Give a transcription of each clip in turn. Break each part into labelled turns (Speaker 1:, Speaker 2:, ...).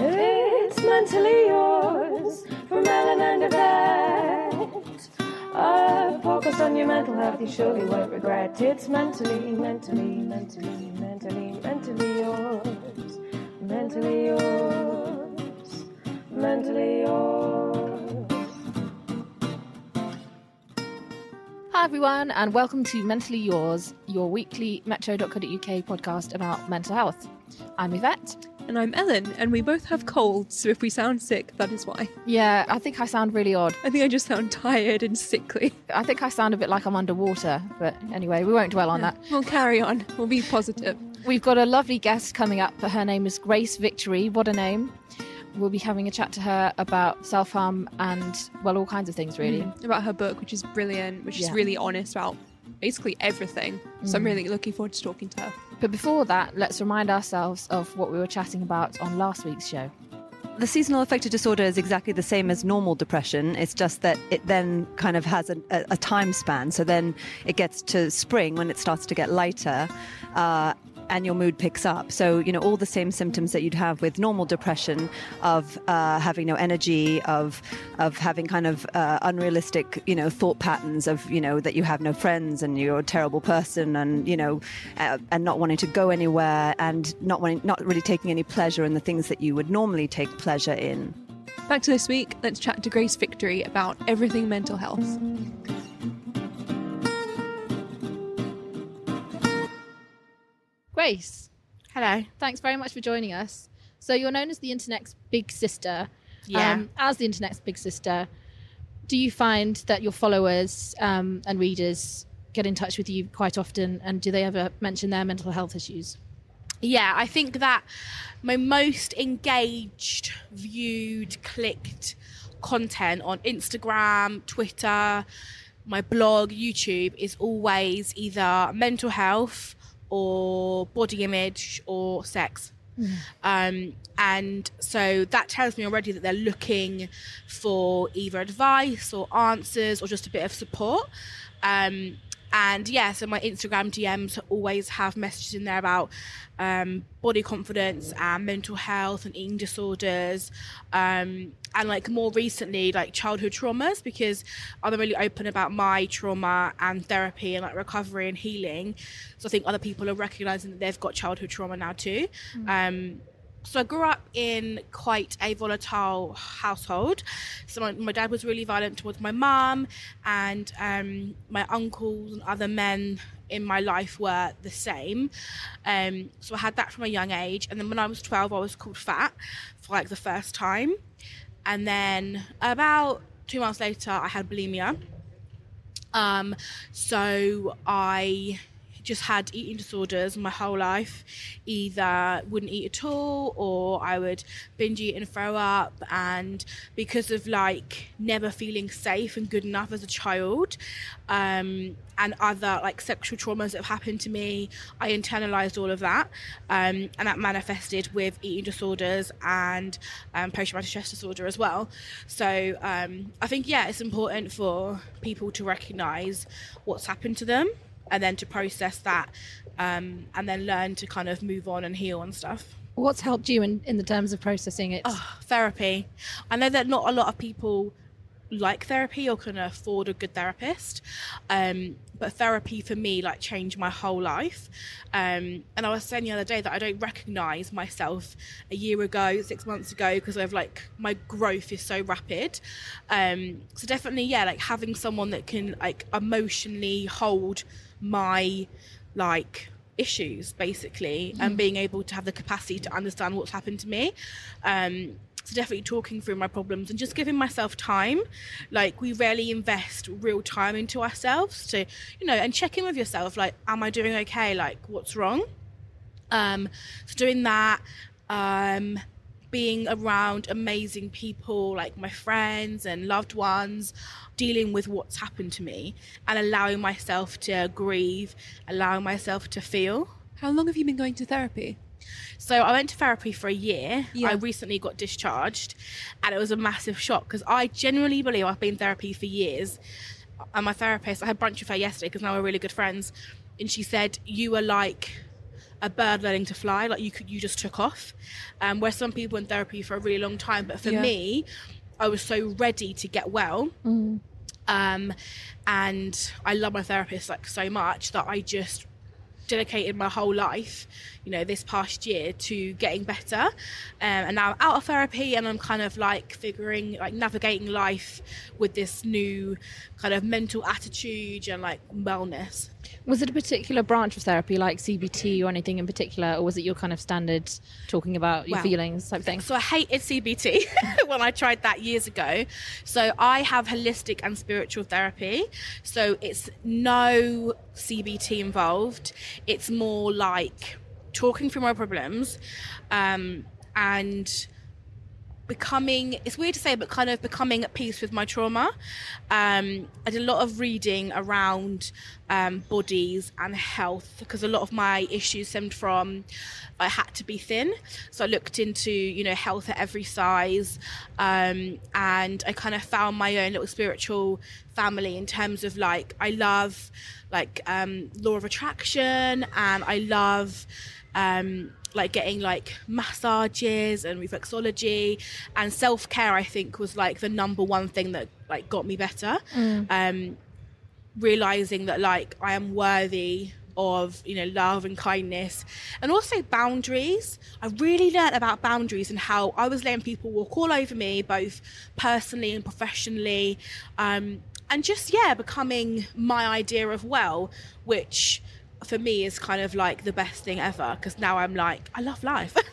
Speaker 1: It's mentally yours from Ellen and Yvette. A focus on your mental health, you surely won't regret. It's mentally, mentally, mentally, mentally, mentally yours. Mentally yours. Mentally yours.
Speaker 2: Hi, everyone, and welcome to Mentally Yours, your weekly metro.co.uk podcast about mental health. I'm Yvette.
Speaker 3: And I'm Ellen, and we both have colds, so if we sound sick, that is why.
Speaker 2: Yeah, I think I sound really odd.
Speaker 3: I think I just sound tired and sickly.
Speaker 2: I think I sound a bit like I'm underwater, but anyway, we won't dwell on that.
Speaker 3: We'll carry on. We'll be positive.
Speaker 2: We've got a lovely guest coming up. But her name is Grace Victory. What a name. We'll be having a chat to her about self harm and, well, all kinds of things, really.
Speaker 3: Mm, About her book, which is brilliant, which is really honest about basically everything. So I'm really looking forward to talking to her.
Speaker 2: But before that, let's remind ourselves of what we were chatting about on last week's show.
Speaker 4: The seasonal affective disorder is exactly the same as normal depression. It's just that it then kind of has a, a, a time span. So then it gets to spring when it starts to get lighter. Uh, and your mood picks up. So, you know, all the same symptoms that you'd have with normal depression of uh, having no energy, of of having kind of uh, unrealistic, you know, thought patterns of, you know, that you have no friends and you're a terrible person and, you know, uh, and not wanting to go anywhere and not wanting, not really taking any pleasure in the things that you would normally take pleasure in.
Speaker 3: Back to this week, let's chat to Grace Victory about everything mental health.
Speaker 2: Grace,
Speaker 5: Hello.
Speaker 2: thanks very much for joining us. So, you're known as the internet's big sister.
Speaker 5: Yeah.
Speaker 2: Um, as the internet's big sister, do you find that your followers um, and readers get in touch with you quite often? And do they ever mention their mental health issues?
Speaker 5: Yeah, I think that my most engaged, viewed, clicked content on Instagram, Twitter, my blog, YouTube is always either mental health or body image or sex. Um, and so that tells me already that they're looking for either advice or answers or just a bit of support. Um, and yeah, so my Instagram DMs always have messages in there about um, body confidence and mental health and eating disorders. Um, and like more recently, like childhood traumas, because I'm really open about my trauma and therapy and like recovery and healing. So I think other people are recognizing that they've got childhood trauma now too. Um, so I grew up in quite a volatile household. So my, my dad was really violent towards my mum, and um, my uncles and other men in my life were the same. Um, so I had that from a young age. And then when I was 12, I was called fat for like the first time. And then about two months later, I had bulimia. Um, so I just had eating disorders my whole life. Either wouldn't eat at all, or I would binge eat and throw up. And because of like never feeling safe and good enough as a child, um, and other like sexual traumas that have happened to me, I internalized all of that, um, and that manifested with eating disorders and um, post-traumatic stress disorder as well. So um, I think yeah, it's important for people to recognize what's happened to them and then to process that, um, and then learn to kind of move on and heal and stuff.
Speaker 2: What's helped you in, in the terms of processing it?
Speaker 5: Oh, therapy. I know that not a lot of people like therapy or can afford a good therapist. Um, but therapy for me like changed my whole life. Um, and I was saying the other day that I don't recognize myself a year ago, six months ago, because I've like my growth is so rapid. Um, so definitely, yeah, like having someone that can like emotionally hold my like issues basically and being able to have the capacity to understand what's happened to me um, so definitely talking through my problems and just giving myself time. Like we rarely invest real time into ourselves to you know and check in with yourself like am i doing okay? Like what's wrong? Um so doing that um being around amazing people like my friends and loved ones dealing with what's happened to me and allowing myself to grieve allowing myself to feel.
Speaker 3: How long have you been going to therapy?
Speaker 5: So I went to therapy for a year.
Speaker 3: Yeah.
Speaker 5: I recently got discharged, and it was a massive shock because I genuinely believe I've been in therapy for years. And my therapist, I had brunch with her yesterday because now we're really good friends, and she said you were like a bird learning to fly, like you could you just took off. Um, where some people in therapy for a really long time, but for
Speaker 3: Yeah.
Speaker 5: me, I was so ready to get well. Um, and I love my therapist like so much that I just dedicated my whole life, you know, this past year to getting better. Um, and now I'm out of therapy and I'm kind of like figuring, like navigating life with this new kind of mental attitude and like wellness.
Speaker 2: Was it a particular branch of therapy, like CBT or anything in particular, or was it your kind of standard talking about your
Speaker 5: Wow.
Speaker 2: feelings type thing?
Speaker 5: So I hated CBT when I tried that years ago. So I have holistic and spiritual therapy. So it's no CBT involved. It's more like talking through my problems um, and becoming it's weird to say but kind of becoming at peace with my trauma. Um, i did a lot of reading around um, bodies and health because a lot of my issues stemmed from i had to be thin. So i looked into you know health at every size um, and i kind of found my own little spiritual family in terms of like i love like um, law of attraction and i love um, like getting like massages and reflexology and self-care i think was like the number one thing that like got me better. Um realizing that like i am worthy of you know love and kindness and also boundaries. I really learned about boundaries and how i was letting people walk all over me both personally and professionally. Um and just yeah becoming my idea of well which for me is kind of like the best thing ever because now i'm like i love life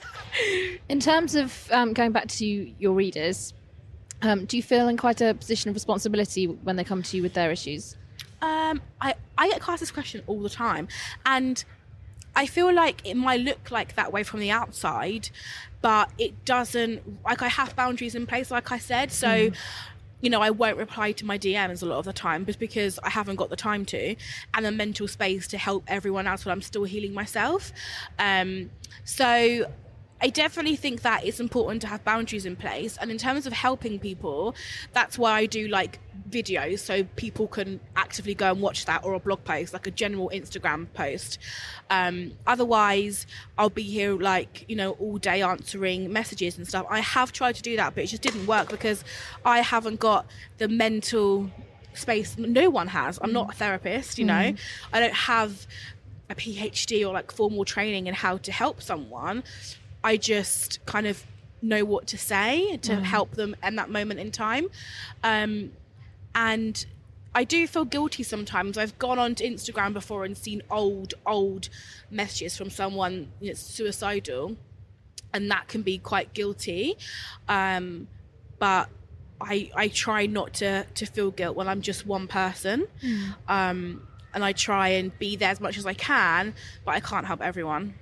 Speaker 2: In terms of um, going back to your readers, um, do you feel in quite a position of responsibility when they come to you with their issues?
Speaker 5: Um, I, I get asked this question all the time, and I feel like it might look like that way from the outside, but it doesn't. Like I have boundaries in place, like I said, so. You know, I won't reply to my DMs a lot of the time just because I haven't got the time to and the mental space to help everyone else while I'm still healing myself. Um, so I definitely think that it's important to have boundaries in place. And in terms of helping people, that's why I do like videos so people can actively go and watch that or a blog post, like a general Instagram post. Um, otherwise, I'll be here like, you know, all day answering messages and stuff. I have tried to do that, but it just didn't work because I haven't got the mental space. No one has. I'm not a therapist, you know, I don't have a PhD or like formal training in how to help someone. I just kind of know what to say to help them in that moment in time. Um, and I do feel guilty sometimes. I've gone onto Instagram before and seen old, old messages from someone you know, suicidal, and that can be quite guilty. Um, but I I try not to to feel guilt when I'm just one person. Um, and I try and be there as much as I can, but I can't help everyone.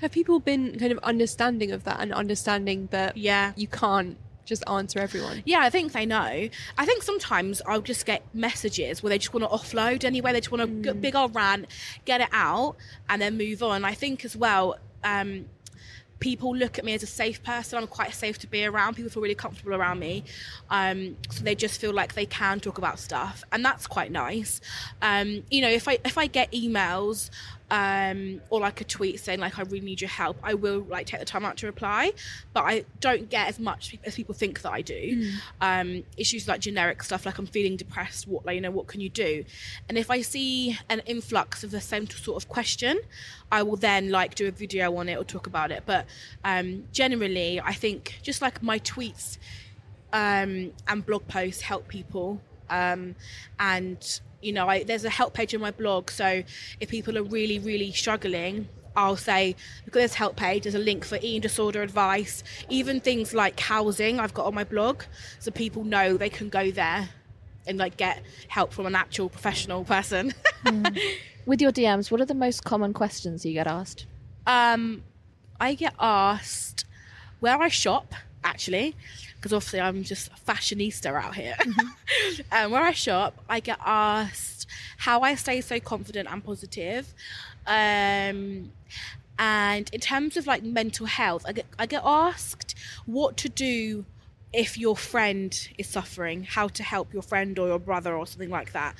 Speaker 3: Have people been kind of understanding of that and understanding that
Speaker 5: Yeah.
Speaker 3: you can't just answer everyone?
Speaker 5: Yeah, I think they know. I think sometimes I'll just get messages where they just want to offload anyway. They just want a good, big old rant, get it out, and then move on. I think as well, um, people look at me as a safe person. I'm quite safe to be around. People feel really comfortable around me. Um, so they just feel like they can talk about stuff. And that's quite nice. Um, you know, if I if I get emails um, or like a tweet saying like I really need your help, I will like take the time out to reply. But I don't get as much as people think that I do. Um, it's usually like generic stuff like I'm feeling depressed. What like you know what can you do? And if I see an influx of the same sort of question, I will then like do a video on it or talk about it. But um, generally, I think just like my tweets um, and blog posts help people. Um, and you know, I, there's a help page on my blog. So if people are really, really struggling, I'll say, look at this help page. There's a link for eating disorder advice, even things like housing. I've got on my blog, so people know they can go there and like get help from an actual professional person.
Speaker 2: With your DMs, what are the most common questions you get asked?
Speaker 5: um, I get asked where I shop, actually, because obviously I'm just a fashionista out here. um, where I shop, I get asked how I stay so confident and positive. Um, and in terms of like mental health, I get I get asked what to do if your friend is suffering, how to help your friend or your brother or something like that.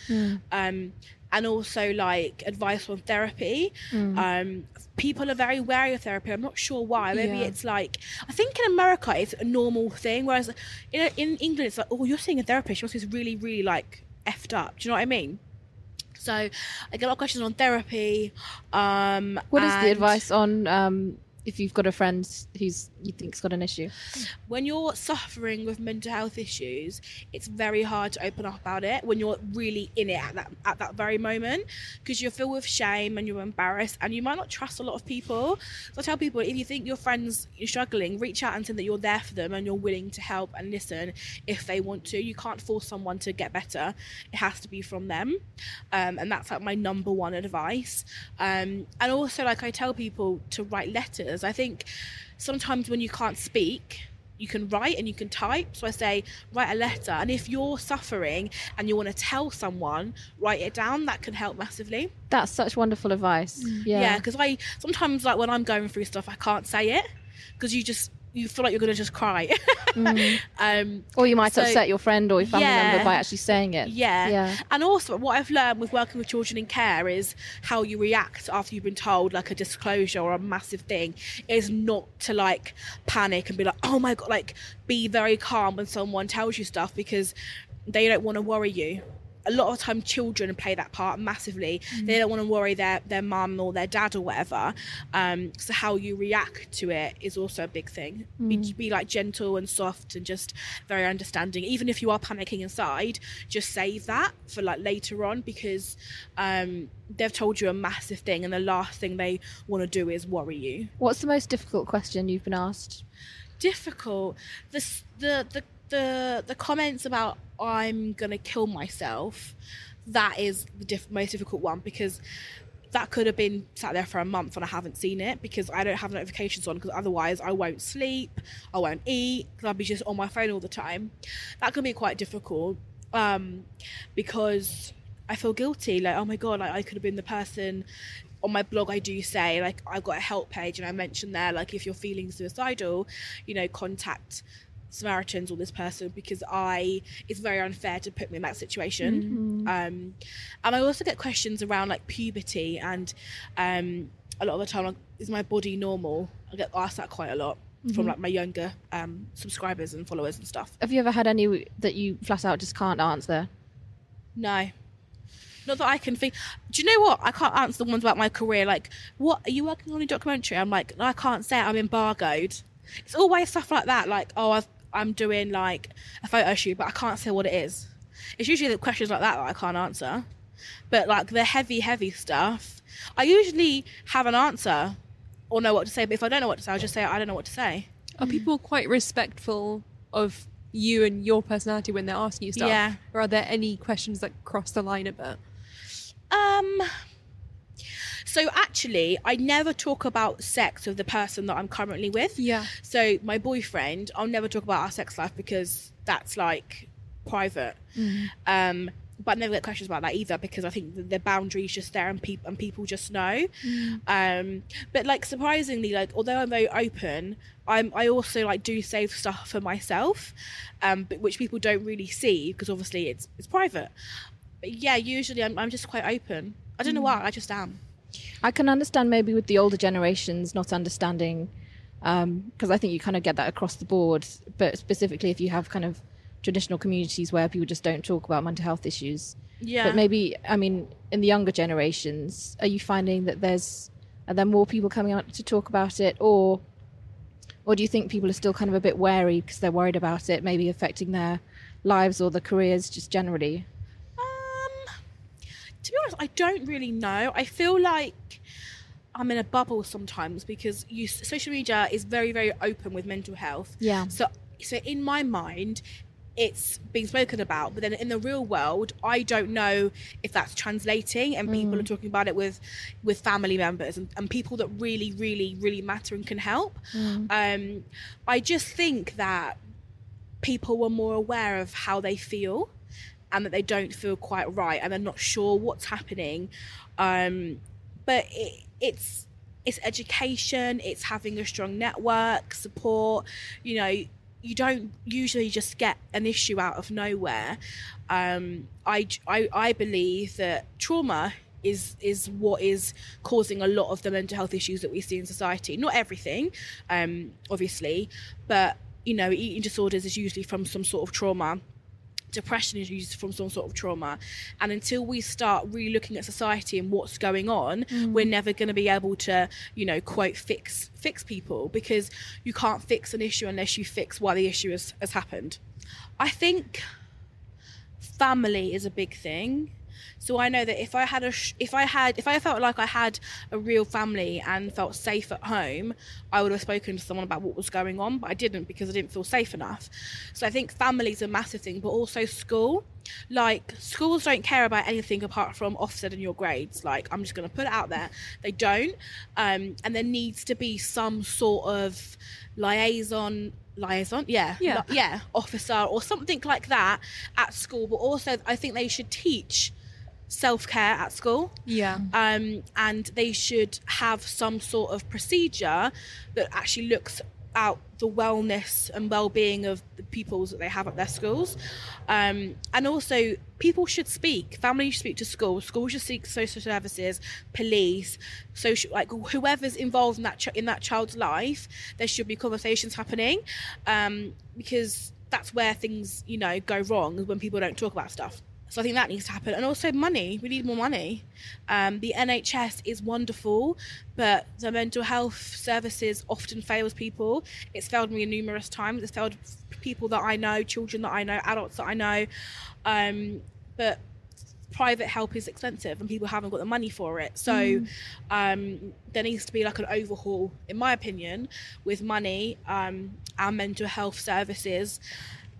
Speaker 5: Um, and also like advice on therapy. Um, people are very wary of therapy. I'm not sure why. Maybe
Speaker 3: Yeah.
Speaker 5: it's like I think in America it's a normal thing, whereas in, in England it's like, oh, you're seeing a therapist. Yours is really, really like effed up. Do you know what I mean? So I get a lot of questions on therapy. Um,
Speaker 2: What is the advice on um, if you've got a friend who's you think's got an issue?
Speaker 5: when you're suffering with mental health issues, it's very hard to open up about it when you're really in it at that at that very moment because you're filled with shame and you're embarrassed and you might not trust a lot of people. So I tell people if you think your friends you're struggling, reach out and say that you're there for them and you're willing to help and listen if they want to. You can't force someone to get better. It has to be from them, um, and that's like my number one advice. Um, and also, like I tell people to write letters. I think sometimes when you can't speak you can write and you can type. So I say, write a letter. And if you're suffering and you want to tell someone, write it down. That can help massively.
Speaker 2: That's such wonderful advice.
Speaker 5: Yeah,
Speaker 2: Yeah.
Speaker 5: because I sometimes like when I'm going through stuff, I can't say it because you just you feel like you're gonna just cry. um,
Speaker 2: Or you might
Speaker 5: So-
Speaker 2: upset your friend or your family
Speaker 5: Yeah.
Speaker 2: member by actually saying it.
Speaker 5: yeah.
Speaker 2: Yeah.
Speaker 5: And also, what I've learned with working with children in care is how you react after you've been told like a disclosure or a massive thing is not to like panic and be like, oh my God, like be very calm when someone tells you stuff because they don't want to worry you. A lot of time, children play that part massively. They don't want to worry their their mum or their dad or whatever. Um, so how you react to it is also a big thing. Be, be like gentle and soft and just very understanding. Even if you are panicking inside, just save that for like later on because um, they've told you a massive thing, and the last thing they want to do is worry you
Speaker 2: What's the most difficult question you've been asked?
Speaker 5: difficult. The the the the, the comments about I'm gonna kill myself. That is the diff- most difficult one because that could have been sat there for a month and I haven't seen it because I don't have notifications on because otherwise I won't sleep, I won't eat because I'll be just on my phone all the time. That can be quite difficult um, because I feel guilty. Like, oh my god, like I could have been the person. On my blog, I do say like I've got a help page, and I mentioned there like if you're feeling suicidal, you know, contact Samaritans or this person because I it's very unfair to put me in that situation. Um, and I also get questions around like puberty and um, a lot of the time like, is my body normal? I get asked that quite a lot from like my younger um, subscribers and followers and stuff.
Speaker 2: Have you ever had any that you flat out just can't answer?
Speaker 5: No. Not that I can think. Do you know what? I can't answer the ones about my career. Like, what are you working on a documentary? I'm like, no, I can't say it. I'm embargoed. It's always stuff like that. Like, oh, I've, I'm doing like a photo shoot, but I can't say what it is. It's usually the questions like that that I can't answer. But like the heavy, heavy stuff, I usually have an answer or know what to say. But if I don't know what to say, I'll just say I don't know what to say.
Speaker 3: Are people quite respectful of you and your personality when they're asking you stuff?
Speaker 5: Yeah.
Speaker 3: Or are there any questions that cross the line a bit?
Speaker 5: Um. So actually, I never talk about sex with the person that I'm currently with.
Speaker 3: Yeah.
Speaker 5: So my boyfriend, I'll never talk about our sex life because that's like private. Um, but I never get questions about that either because I think the, the boundaries just there and people and people just know. Um, but like surprisingly, like although I'm very open, I'm I also like do save stuff for myself, um, but which people don't really see because obviously it's it's private. But yeah, usually I'm I'm just quite open. I don't know why, I just am.
Speaker 2: I can understand maybe with the older generations not understanding, um, because I think you kind of get that across the board. But specifically, if you have kind of traditional communities where people just don't talk about mental health issues.
Speaker 5: Yeah.
Speaker 2: But maybe, I mean, in the younger generations, are you finding that there's are there more people coming out to talk about it, or or do you think people are still kind of a bit wary because they're worried about it, maybe affecting their lives or their careers just generally?
Speaker 5: To be honest, I don't really know. I feel like I'm in a bubble sometimes because you, social media is very, very open with mental health.
Speaker 2: Yeah.
Speaker 5: So, so in my mind, it's being spoken about, but then in the real world, I don't know if that's translating, and people are talking about it with with family members and, and people that really, really, really matter and can help. Um, I just think that people were more aware of how they feel and that they don't feel quite right and they're not sure what's happening. Um, but it, it's it's education it's having a strong network support you know you don't usually just get an issue out of nowhere. Um, I, I i believe that trauma is is what is causing a lot of the mental health issues that we see in society. Not everything um, obviously but you know eating disorders is usually from some sort of trauma depression is usually from some sort of trauma. And until we start really looking at society and what's going on mm. we're never going to be able to you know quote fix fix people because you can't fix an issue unless you fix why the issue has, has happened. I think family is a big thing so I know that if I had a, sh- if I had, if I felt like I had a real family and felt safe at home, I would have spoken to someone about what was going on. But I didn't because I didn't feel safe enough. So I think family is a massive thing, but also school. Like schools don't care about anything apart from offsetting your grades. Like I'm just going to put it out there, they don't. Um, and there needs to be some sort of liaison liaison yeah
Speaker 3: Yeah.
Speaker 5: li- yeah officer or something like that at school but also i think they should teach self-care at school.
Speaker 3: Yeah.
Speaker 5: um, and they should have some sort of procedure that actually looks out the wellness and well-being of the pupils that they have at their schools. Um, and also people should speak. Families should speak to schools. Schools should seek social services police social like whoever's involved in that ch- in that child's life there should be conversations happening um, because that's where things you know go wrong when people don't talk about stuff so I think that needs to happen. And also money. We need more money. Um, the NHS is wonderful, but the mental health services often fails people. It's failed me numerous times. It's failed people that I know, children that I know, adults that I know. Um, but private help is expensive and people haven't got the money for it. So um, there needs to be like an overhaul, in my opinion, with money um, and mental health services.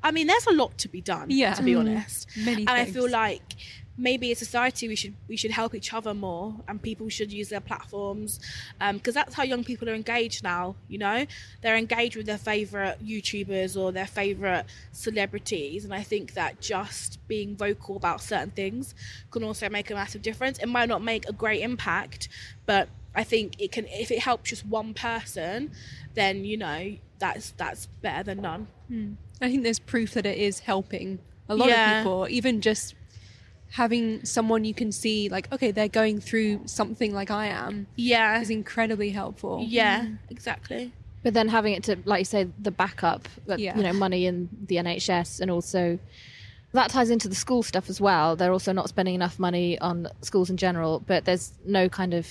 Speaker 5: I mean, there's a lot to be done,
Speaker 3: Yeah.
Speaker 5: to be
Speaker 3: Mm.
Speaker 5: honest.
Speaker 3: Many
Speaker 5: and I feel like maybe as a society we should we should help each other more and people should use their platforms because that's how young people are engaged now you know they're engaged with their favorite youtubers or their favorite celebrities and i think that just being vocal about certain things can also make a massive difference it might not make a great impact but i think it can if it helps just one person then you know that's that's better than none
Speaker 3: I think there's proof that it is helping a lot
Speaker 5: Yeah.
Speaker 3: of people, even just having someone you can see, like, okay, they're going through something like I am,
Speaker 5: yeah
Speaker 3: is incredibly helpful.
Speaker 5: yeah mm. exactly
Speaker 2: But then having it to, like you say, the backup, that,
Speaker 3: Yeah.
Speaker 2: you know, money in the NHS, and also that ties into the school stuff as well. They're also not spending enough money on schools in general, but there's no kind of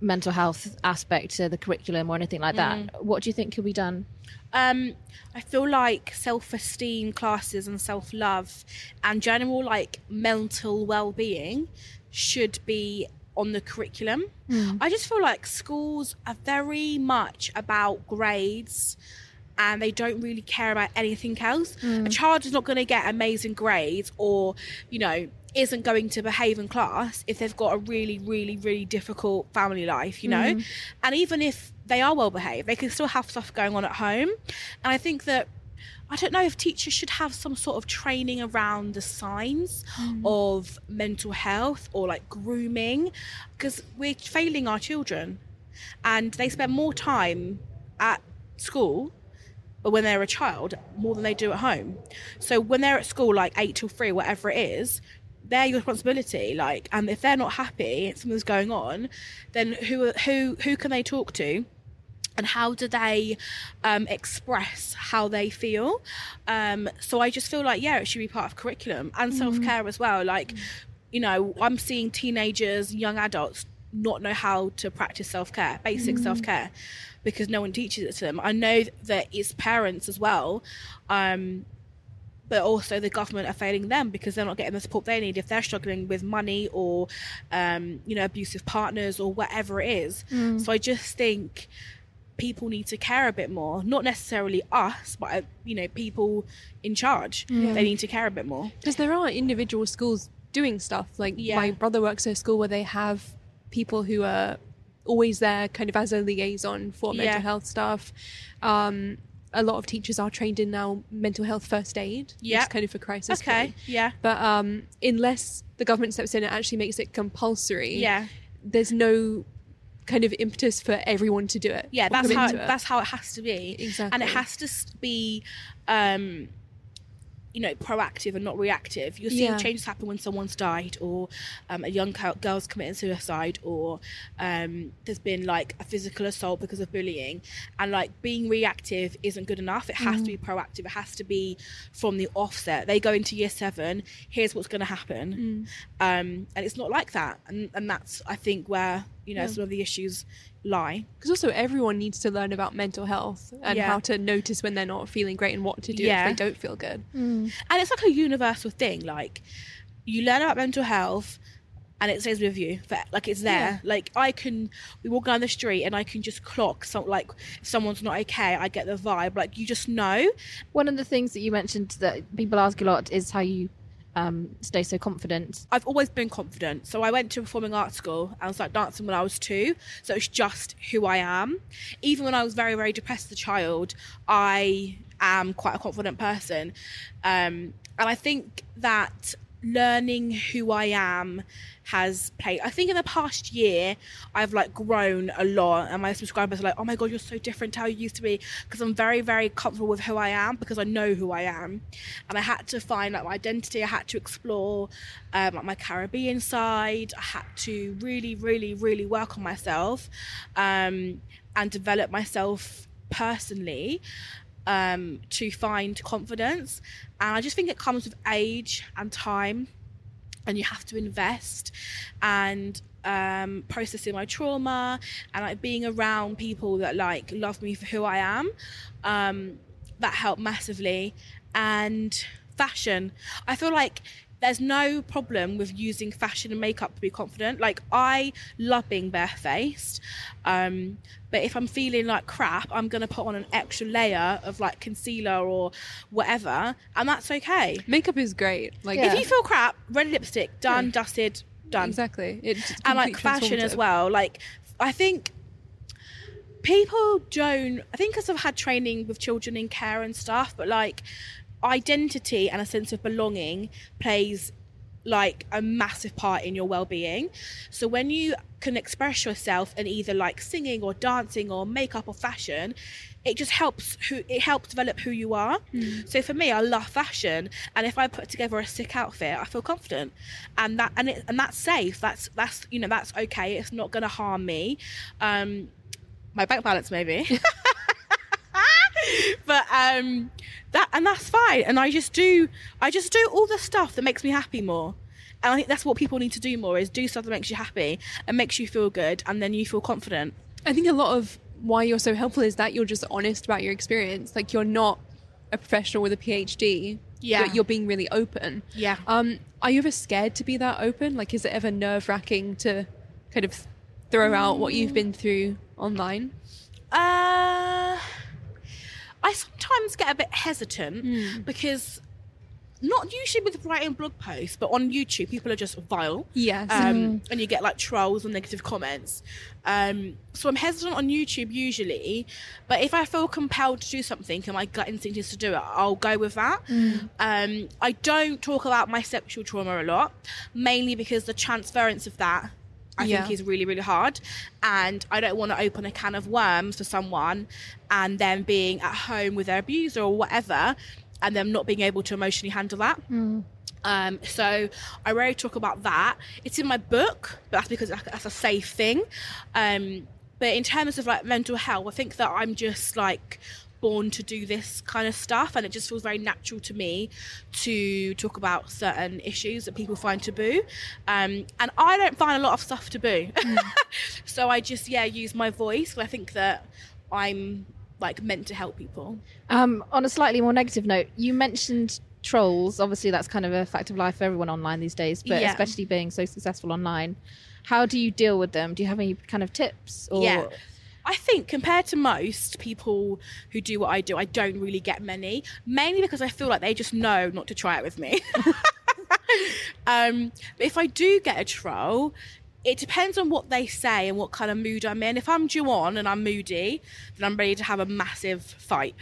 Speaker 2: mental health aspect to the curriculum or anything like that. Mm. What do you think could be done?
Speaker 5: Um i feel like self-esteem classes and self-love and general like mental well-being should be on the curriculum i just feel like schools are very much about grades and they don't really care about anything else a child is not going to get amazing grades or you know isn't going to behave in class if they've got a really, really, really difficult family life, you know?
Speaker 3: Mhm.
Speaker 5: And even if they are well behaved, they can still have stuff going on at home. And I think that I don't know if teachers should have some sort of training around the signs
Speaker 3: Mm.
Speaker 5: of mental health or like grooming because we're failing our children and they spend more time at school but when they're a child more than they do at home so when they're at school like 8 till 3 whatever it is they're your responsibility like and if they're not happy something's going on then who who who can they talk to and how do they um, express how they feel um, so i just feel like yeah it should be part of curriculum and
Speaker 3: Mhm.
Speaker 5: self-care as well like you know i'm seeing teenagers young adults not know how to practice self-care basic
Speaker 3: Mhm.
Speaker 5: self-care because no one teaches it to them i know that it's parents as well um, but also the government are failing them because they're not getting the support they need if they're struggling with money or um, you know abusive partners or whatever it is
Speaker 3: Mm.
Speaker 5: so i just think people need to care a bit more not necessarily us but uh, you know people in charge
Speaker 3: Yeah.
Speaker 5: they need to care a bit more
Speaker 3: Because there are individual schools doing stuff. Like
Speaker 5: Yeah.
Speaker 3: my brother works at a school where they have people who are always there, kind of as a liaison for mental
Speaker 5: Yeah.
Speaker 3: health stuff. Um, a lot of teachers are trained in now mental health first aid,
Speaker 5: Yeah.
Speaker 3: kind of a crisis.
Speaker 5: Okay,
Speaker 3: point.
Speaker 5: yeah.
Speaker 3: But um, unless the government steps in and actually makes it compulsory,
Speaker 5: Yeah.
Speaker 3: there's no kind of impetus for everyone to do it.
Speaker 5: yeah that's how
Speaker 3: it.
Speaker 5: that's how it has to be.
Speaker 3: Exactly.
Speaker 5: and it has to be um you know proactive and not reactive. You're seeing
Speaker 3: Yeah.
Speaker 5: changes happen when someone's died or um, a young girl- girl's committing suicide or um, there's been like a physical assault because of bullying. And like being reactive isn't good enough. It has to be proactive. It has to be from the offset. They go into year seven. Here's what's going to happen um, and it's not like that. And, and that's i think where you know
Speaker 3: Yeah.
Speaker 5: some of the issues lie
Speaker 3: Because also everyone needs to learn about mental health and
Speaker 5: Yeah.
Speaker 3: how to notice when they're not feeling great and what to do
Speaker 5: Yeah.
Speaker 3: if they don't feel good. Mm.
Speaker 5: and it's like a universal thing like you learn about mental health and it stays with you for, like it's there like i can we walk down the street and i can just clock some like if someone's not okay i get the vibe like you just know
Speaker 2: One of the things that you mentioned that people ask a lot is how you um, stay so confident.
Speaker 5: I've always been confident. So I went to performing arts school. I was like dancing when I was two. So it's just who I am. Even when I was very, very depressed as a child, I am quite a confident person. Um, and I think that learning who I am has played. I think in the past year, I've like grown a lot, and my subscribers are like, "Oh my god, you're so different to how you used to be." Because I'm very, very comfortable with who I am because I know who I am, and I had to find like my identity. I had to explore um, like my Caribbean side. I had to really, really, really work on myself um, and develop myself personally um, to find confidence. And I just think it comes with age and time, and you have to invest and um, processing my trauma and like being around people that like love me for who I am. Um, that helped massively. And fashion, I feel like there's no problem with using fashion and makeup to be confident. Like I love being barefaced, um, but if I'm feeling like crap, I'm gonna put on an extra layer of like concealer or whatever, and that's okay.
Speaker 3: Makeup is great. Like
Speaker 5: if you feel crap, red lipstick, done, dusted, done.
Speaker 3: Exactly. It's
Speaker 5: and like fashion as well. Like I think people don't. I think because I've had training with children in care and stuff, but like identity and a sense of belonging plays like a massive part in your well-being. So when you can express yourself in either like singing or dancing or makeup or fashion it just helps who it helps develop who you are. So for me i love fashion and if i put together a sick outfit i feel confident. And that and it and that's safe. That's that's you know that's okay. It's not going to harm me. Um my bank balance maybe but um that and that's fine and i just do i just do all the stuff that makes me happy more and i think that's what people need to do more is do stuff that makes you happy and makes you feel good and then you feel confident
Speaker 3: I think a lot of why you're so helpful is that you're just honest about your experience. Like you're not a professional with a PhD.
Speaker 5: Yeah.
Speaker 3: But you're being really open.
Speaker 5: Yeah.
Speaker 3: Um, are you ever scared to be that open? Like, is it ever nerve wracking to kind of throw out what you've been through online?
Speaker 5: uh i sometimes get a bit hesitant because not usually with writing blog posts, but on YouTube, people are just vile.
Speaker 3: Yes.
Speaker 5: Um, And you get like trolls and negative comments. Um, so I'm hesitant on YouTube usually, but if I feel compelled to do something and my gut instinct is to do it, I'll go with that. Um, I don't talk about my sexual trauma a lot, mainly because the transference of that I
Speaker 3: Yeah.
Speaker 5: think is really, really hard. And I don't want to open a can of worms for someone and then being at home with their abuser or whatever and them not being able to emotionally handle that. Um, so I rarely talk about that. It's in my book, but that's because that's a safe thing. Um, but in terms of like mental health, I think that I'm just like born to do this kind of stuff, and it just feels very natural to me to talk about certain issues that people find taboo. Um, and I don't find a lot of stuff taboo, so I just yeah use my voice. I think that I'm like meant to help people.
Speaker 2: Um, on a slightly more negative note, you mentioned trolls. Obviously, that's kind of a fact of life for everyone online these days, but
Speaker 5: Yeah.
Speaker 2: especially being so successful online. How do you deal with them? Do you have any kind of tips? Or...
Speaker 5: Yeah. I think compared to most people who do what I do, I don't really get many. Mainly because I feel like they just know not to try it with me. um, but if I do get a troll, it depends on what they say and what kind of mood I'm in. If I'm due on and I'm moody, then I'm ready to have a massive fight.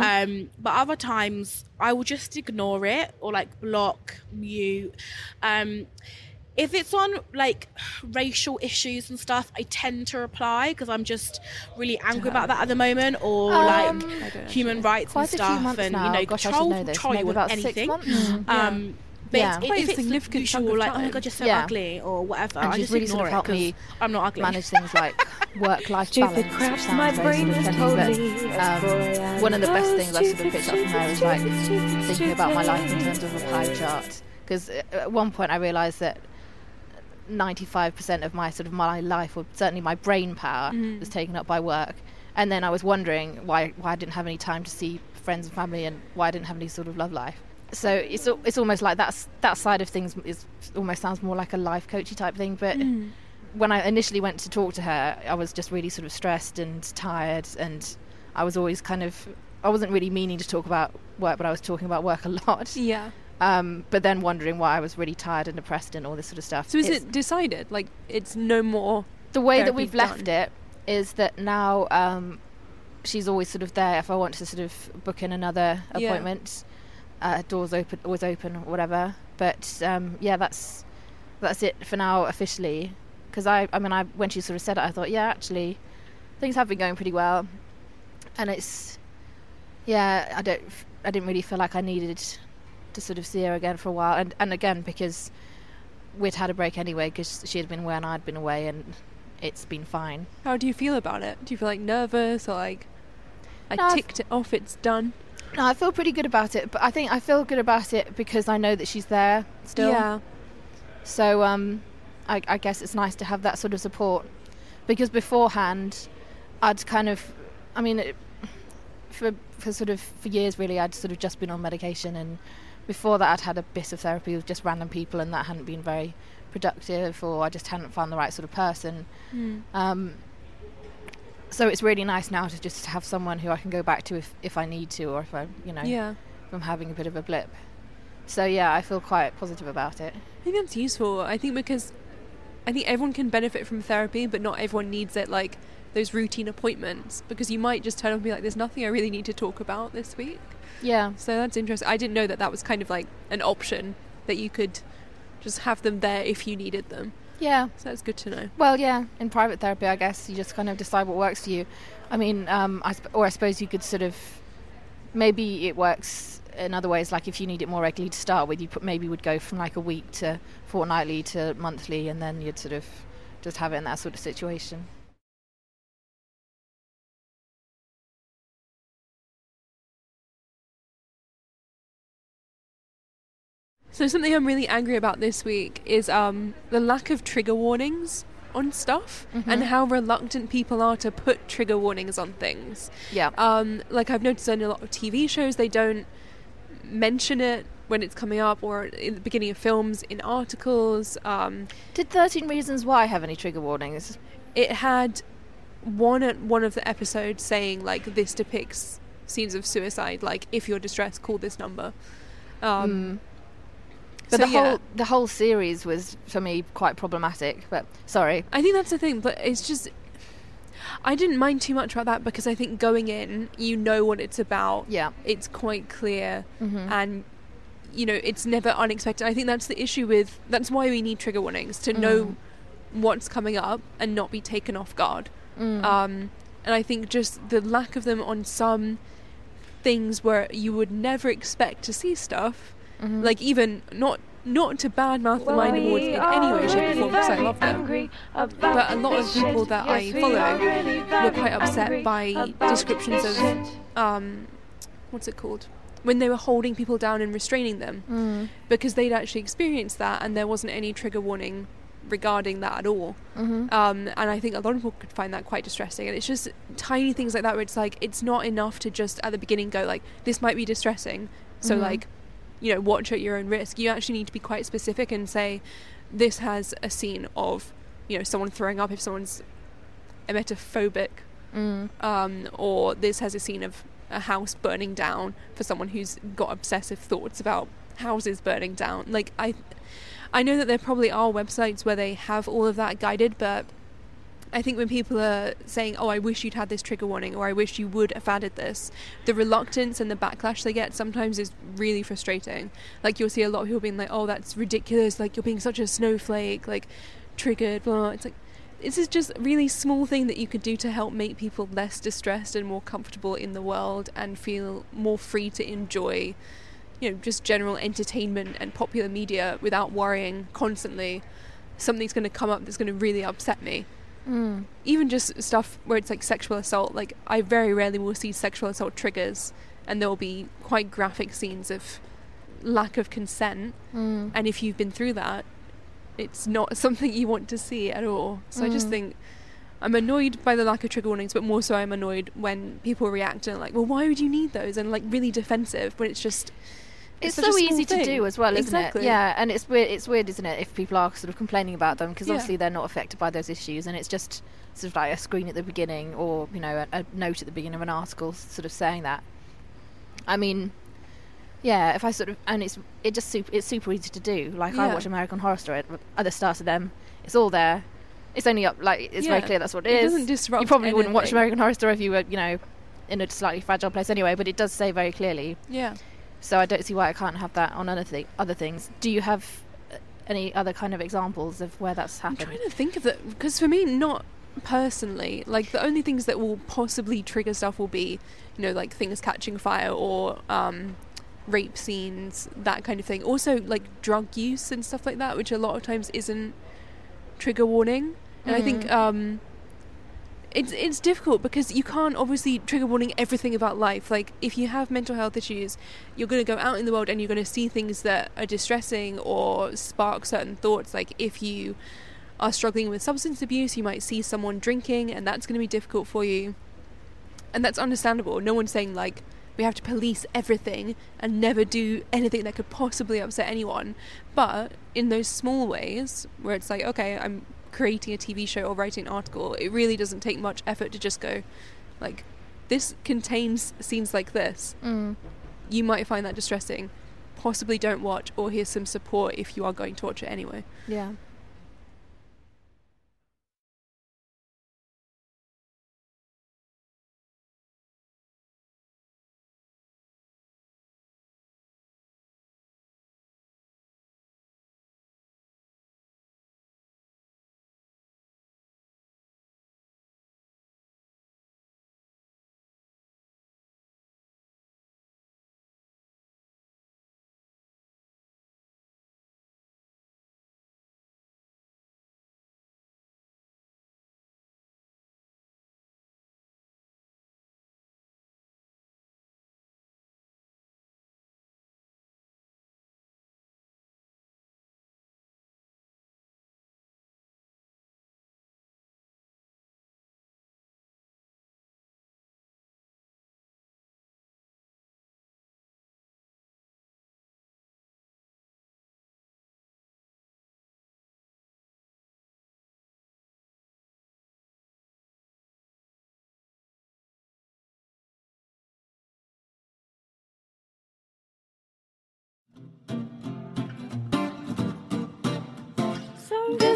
Speaker 5: Um, but other times, I will just ignore it or like block, mute. Um, if it's on like racial issues and stuff, I tend to reply because I'm just really angry about that at the moment, or
Speaker 2: Um,
Speaker 5: like human rights
Speaker 2: Quite
Speaker 5: and
Speaker 2: a few
Speaker 5: stuff, and
Speaker 2: now.
Speaker 5: you know,
Speaker 2: Gosh, I
Speaker 5: troll,
Speaker 2: know this.
Speaker 5: troll you
Speaker 2: Maybe
Speaker 5: on anything.
Speaker 2: six months.
Speaker 5: Um, but
Speaker 2: Yeah.
Speaker 5: it's, if it's
Speaker 3: significant
Speaker 5: usual, like, oh my god, you're so
Speaker 2: Yeah.
Speaker 5: ugly, or whatever.
Speaker 2: And
Speaker 5: I
Speaker 2: she's
Speaker 5: just
Speaker 2: really
Speaker 5: ignore
Speaker 2: sort of
Speaker 5: it
Speaker 2: helped
Speaker 5: 'cause
Speaker 2: me
Speaker 5: I'm not ugly.
Speaker 2: manage things like work-life balance.
Speaker 1: crap,
Speaker 2: which
Speaker 1: my
Speaker 2: sounds very
Speaker 1: brain
Speaker 2: sort
Speaker 1: is totally
Speaker 2: but, um,
Speaker 1: destroyed.
Speaker 2: one of the best things I sort of picked up from her is like
Speaker 1: stupid, stupid,
Speaker 2: thinking about my life in terms of a pie chart. Because at one point I realised that 95% of my sort of my life, or certainly my brain power, mm-hmm. was taken up by work. And then I was wondering why why I didn't have any time to see friends and family, and why I didn't have any sort of love life. So it's it's almost like that's that side of things is almost sounds more like a life coachy type thing. But mm-hmm. when I initially went to talk to her, I was just really sort of stressed and tired, and I was always kind of I wasn't really meaning to talk about work, but I was talking about work a lot.
Speaker 3: Yeah.
Speaker 2: Um, but then wondering why I was really tired and depressed and all this sort of stuff.
Speaker 3: So is
Speaker 2: It's-
Speaker 3: it decided? Like it's no more.
Speaker 2: the way that we've left it is that now um, she's always sort of there if I want to sort of book in another
Speaker 3: Yeah.
Speaker 2: appointment. Uh, doors open, always open, or whatever. But um, yeah, that's that's it for now officially. Because I, I mean, I when she sort of said it, I thought, yeah, actually, things have been going pretty well, and it's yeah, I don't, I didn't really feel like I needed to sort of see her again for a while, and and again because we'd had a break anyway because she had been away and I'd been away, and it's been fine.
Speaker 3: How do you feel about it? Do you feel like nervous or like I
Speaker 2: No, I've-
Speaker 3: ticked it off? It's done.
Speaker 2: No, I feel pretty good about it, but I think I feel good about it because I know that she's there still.
Speaker 3: Yeah.
Speaker 2: So um, I, I guess it's nice to have that sort of support because beforehand, I'd kind of, I mean, it, for for sort of for years really, I'd sort of just been on medication, and before that, I'd had a bit of therapy with just random people, and that hadn't been very productive, or I just hadn't found the right sort of person.
Speaker 3: Hmm.
Speaker 2: Um, so it's really nice now to just have someone who I can go back to if, if I need to, or if I, you know,
Speaker 3: Yeah.
Speaker 2: if I'm having a bit of a blip. So yeah, I feel quite positive about it.
Speaker 3: I think that's useful. I think because I think everyone can benefit from therapy, but not everyone needs it like those routine appointments because you might just turn up and be like, "There's nothing I really need to talk about this week."
Speaker 2: Yeah.
Speaker 3: So that's interesting. I didn't know that that was kind of like an option that you could just have them there if you needed them.
Speaker 2: Yeah.
Speaker 3: So that's good to know.
Speaker 2: Well, yeah. In private therapy, I guess you just kind of decide what works for you. I mean, um, I sp- or I suppose you could sort of maybe it works in other ways. Like if you need it more regularly to start with, you put, maybe would go from like a week to fortnightly to monthly, and then you'd sort of just have it in that sort of situation.
Speaker 3: So something I'm really angry about this week is um, the lack of trigger warnings on stuff and how reluctant people are to put trigger warnings on things.
Speaker 2: Yeah.
Speaker 3: Um, like I've noticed in a lot of TV shows, they don't mention it when it's coming up or in the beginning of films in articles. Um,
Speaker 2: Did Thirteen Reasons Why have any trigger warnings?
Speaker 3: it had one at one of the episodes saying like this depicts scenes of suicide. Like if you're distressed, call this number. Um,
Speaker 2: But
Speaker 3: So,
Speaker 2: the
Speaker 3: yeah.
Speaker 2: whole the whole series was for me quite problematic. But sorry,
Speaker 3: I think that's the thing, but it's just I didn't mind too much about that because I think going in, you know what it's about.
Speaker 2: Yeah.
Speaker 3: It's quite clear
Speaker 2: Mhm.
Speaker 3: and you know, it's never unexpected. I think that's the issue with that's why we need trigger warnings to
Speaker 2: Mm.
Speaker 3: know what's coming up and not be taken off guard.
Speaker 2: Mm.
Speaker 3: Um and I think just the lack of them on some things where you would never expect to see stuff,
Speaker 2: Mhm.
Speaker 3: like even not not to badmouth the Mind Awards in any way, shape, or form because I love them. But a lot of people that I follow were quite upset by descriptions of um, what's it called when they were holding people down and restraining them
Speaker 2: Mm.
Speaker 3: because they'd actually experienced that and there wasn't any trigger warning regarding that at all.
Speaker 2: Mhm.
Speaker 3: Um, and I think a lot of people could find that quite distressing. And it's just tiny things like that where it's like it's not enough to just at the beginning go like this might be distressing, so
Speaker 2: Mhm.
Speaker 3: like you know watch at your own risk. You actually need to be quite specific and say this has a scene of you know someone throwing up if someone's emetophobic
Speaker 2: Mm.
Speaker 3: um, or this has a scene of a house burning down for someone who's got obsessive thoughts about houses burning down. Like I, I know that there probably are websites where they have all of that guided, but I think when people are saying, "Oh, I wish you'd had this trigger warning," or "I wish you would have added this," the reluctance and the backlash they get sometimes is really frustrating. Like you'll see a lot of people being like, "Oh, that's ridiculous! Like you're being such a snowflake! Like triggered." Blah. It's like this is just a really small thing that you could do to help make people less distressed and more comfortable in the world and feel more free to enjoy you know just general entertainment and popular media without worrying constantly something's going to come up that's going to really upset me
Speaker 2: Mm.
Speaker 3: even just stuff where it's like sexual assault like i very rarely will see sexual assault triggers and there will be quite graphic scenes of lack of consent
Speaker 2: Mm.
Speaker 3: and if you've been through that it's not something you want to see at all so i just
Speaker 2: Mm.
Speaker 3: think i'm annoyed by the lack of trigger warnings but more so i'm annoyed when people react and are like well why would you need those and like really defensive when it's just
Speaker 2: It's,
Speaker 3: such a
Speaker 2: so
Speaker 3: small
Speaker 2: easy to do as well, isn't
Speaker 3: exactly.
Speaker 2: it? Yeah, and it's weird. It's weird, isn't it, if people are sort of complaining about them because
Speaker 3: Yeah.
Speaker 2: obviously they're not affected by those issues, and it's just sort of like a screen at the beginning or you know a, a note at the beginning of an article, sort of saying that. I mean, yeah, if I sort of and it's it just super it's super easy to do. Like I watch American Horror Story at other stars of them. It's all there. It's only up like it's very clear that's what it
Speaker 3: It
Speaker 2: is.
Speaker 3: doesn't disrupt
Speaker 2: You probably wouldn't watch. American Horror Story if you were you know in a slightly fragile place anyway, but it does say very clearly.
Speaker 3: yeah
Speaker 2: So I don't see why I can't have that on other thi- other things. Do you have uh, any other kind of examples of where that's
Speaker 3: happening?
Speaker 2: I'm
Speaker 3: trying to think of that because for me, not personally. Like the only things that will possibly trigger stuff will be, you know, like things catching fire or um, rape scenes, that kind of thing. Also, like drug use and stuff like that, which a lot of times isn't trigger warning. And I think
Speaker 2: Mhm.
Speaker 3: um, it's it's difficult because you can't obviously trigger warning everything about life. Like if you have mental health issues, you're going to go out in the world and you're going to see things that are distressing or spark certain thoughts. Like if you are struggling with substance abuse, you might see someone drinking, and that's going to be difficult for you. And that's understandable. No one's saying like we have to police everything and never do anything that could possibly upset anyone. But in those small ways, where it's like, okay, I'm creating a TV show or writing an article, it really doesn't take much effort to just go, like, this contains scenes like this.
Speaker 2: Mm.
Speaker 3: You might find that distressing. Possibly don't watch, or here's some support if you are going to watch it anyway.
Speaker 2: Yeah.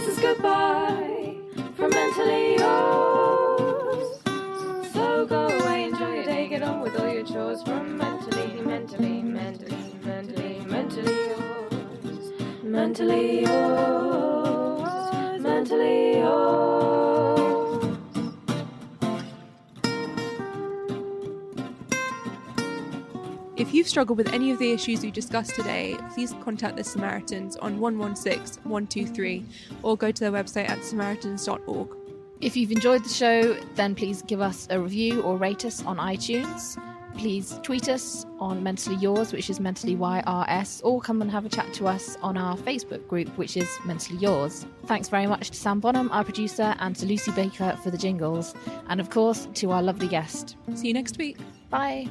Speaker 1: Us goodbye from mentally yours. So go away, enjoy your day, get on with all your chores from mentally, mentally, mentally, mentally, mentally yours. Mentally yours. Mentally yours.
Speaker 3: If you've struggled with any of the issues we discussed today, please contact the Samaritans on 116 123 or go to their website at samaritans.org.
Speaker 2: If you've enjoyed the show, then please give us a review or rate us on iTunes. Please tweet us on Mentally Yours, which is Mentally YRS, or come and have a chat to us on our Facebook group, which is Mentally Yours. Thanks very much to Sam Bonham, our producer, and to Lucy Baker for the jingles, and of course to our lovely guest.
Speaker 3: See you next week.
Speaker 2: Bye.